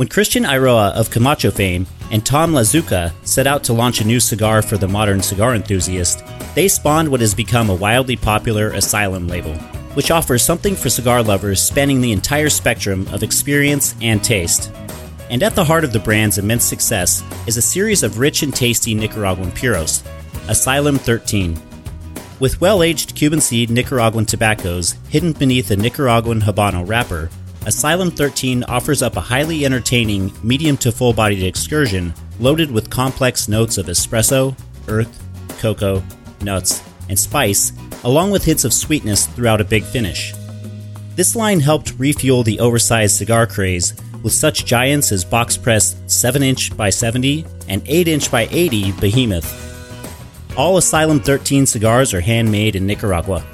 When Christian Eiroa of Camacho fame and Tom Lazuka set out to launch a new cigar for the modern cigar enthusiast, they spawned what has become a wildly popular Asylum label, which offers something for cigar lovers spanning the entire spectrum of experience and taste. And at the heart of the brand's immense success is a series of rich and tasty Nicaraguan puros, Asylum 13. With well aged Cuban seed Nicaraguan tobaccos hidden beneath a Nicaraguan Habano wrapper, Asylum 13 offers up a highly entertaining, medium to full bodied excursion loaded with complex notes of espresso, earth, cocoa, nuts, and spice, along with hints of sweetness throughout a big finish. This line helped refuel the oversized cigar craze with such giants as box pressed 7 inch by 70 and 8 inch by 80 Behemoth. All Asylum 13 cigars are handmade in Nicaragua.